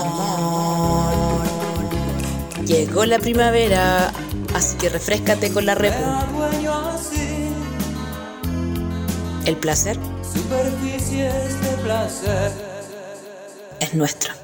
amor. Llegó la primavera, así que refrescate con la Red El placer superficies de placer es nuestro.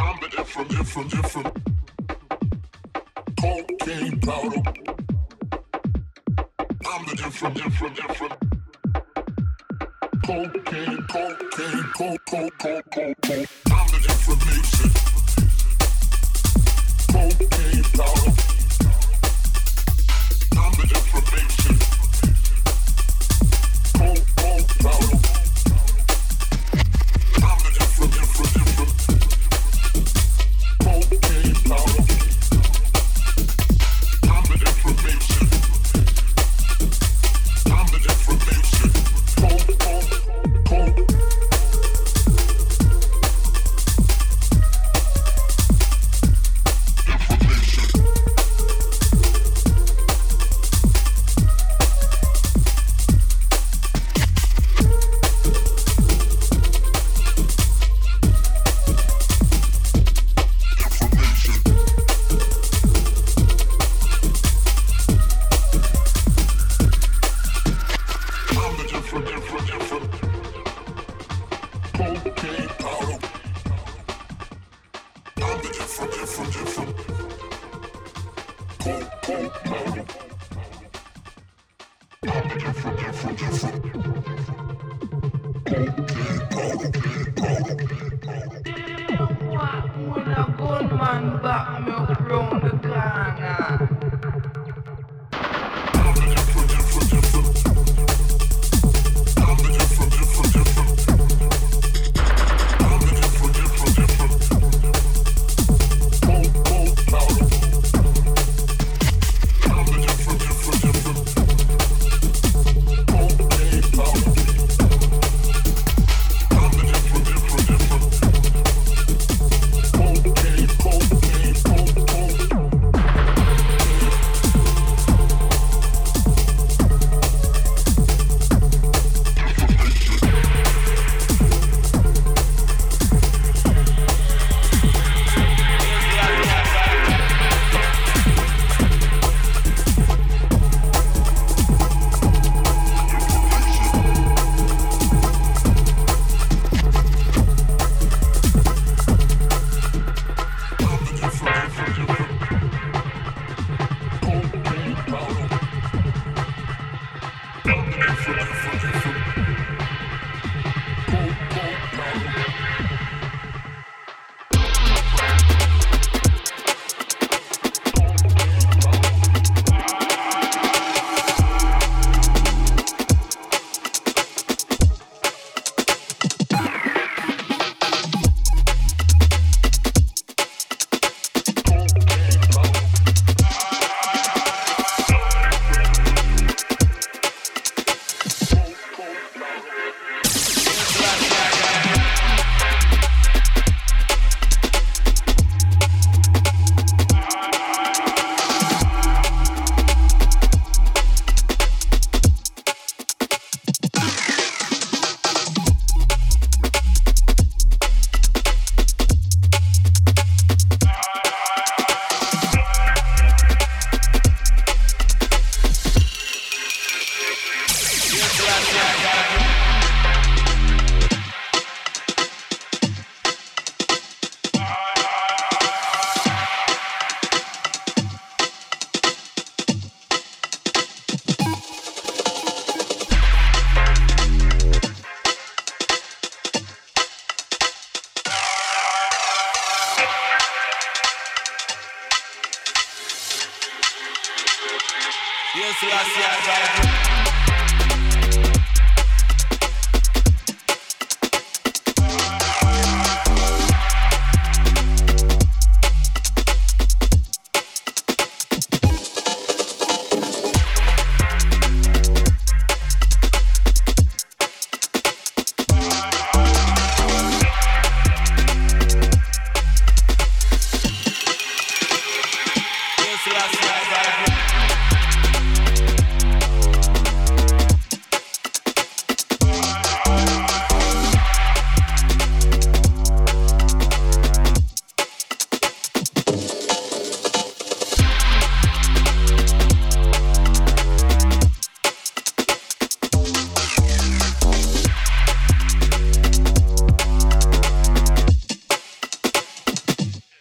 I'm the different, different, different. Cocaine powder. I'm the different, different, different. Cocaine, cocaine, coke, coke, coke, coke, coke. I'm the Ephraim Mason. Cocaine powder.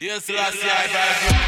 Deus lá se vai.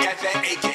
I got that AK.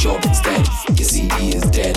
Job instead. Your CD is dead,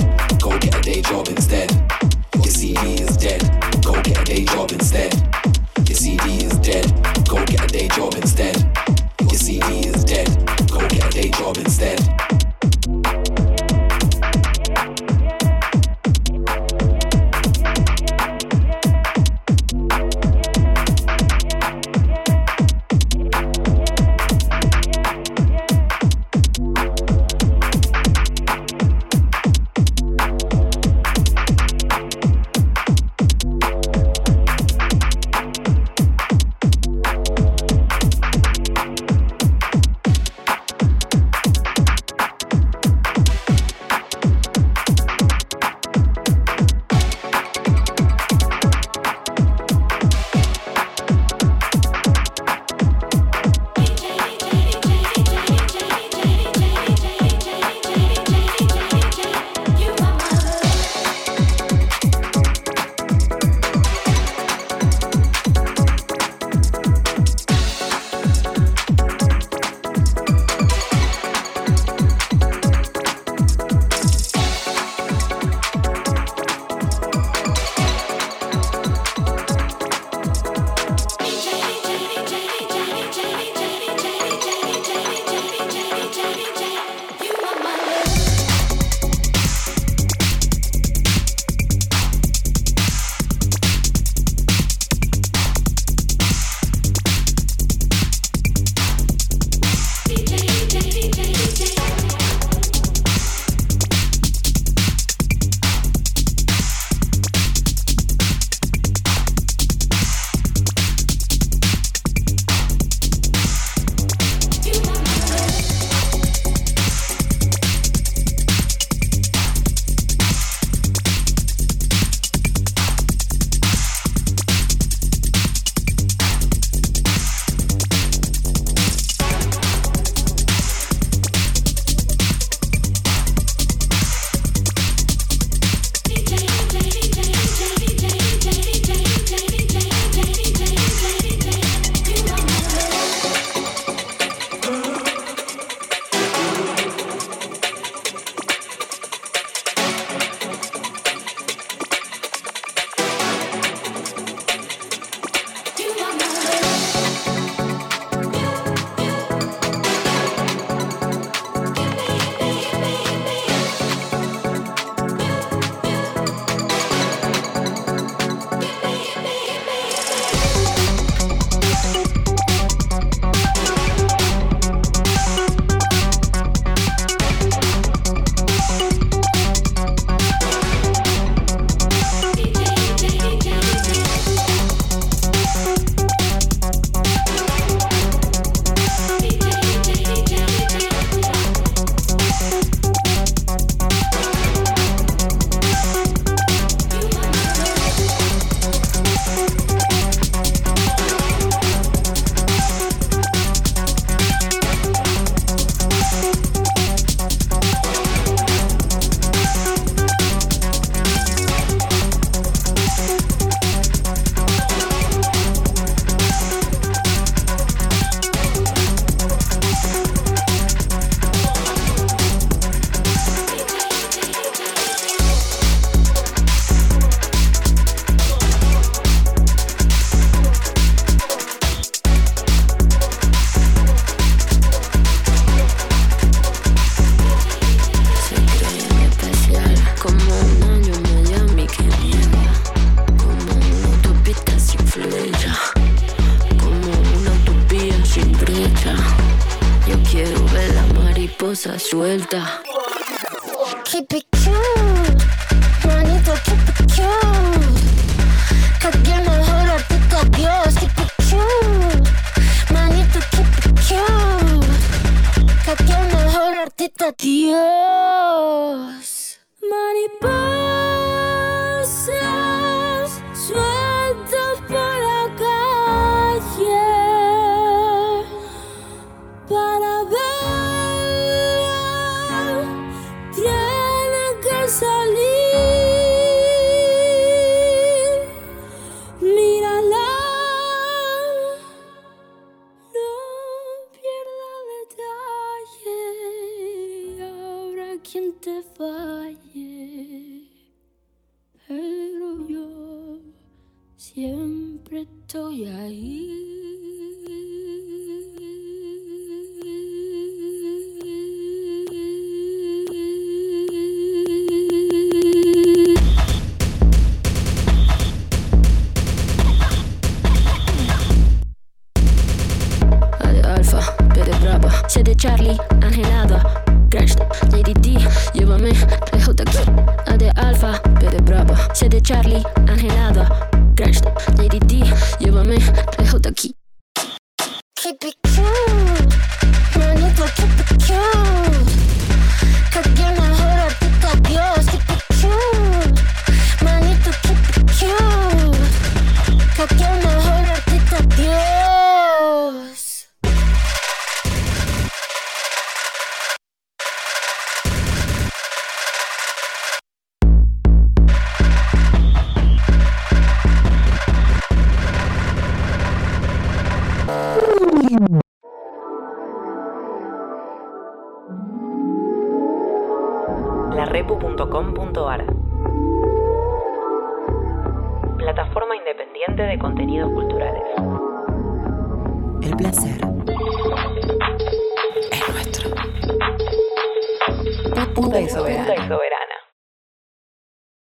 quien te falle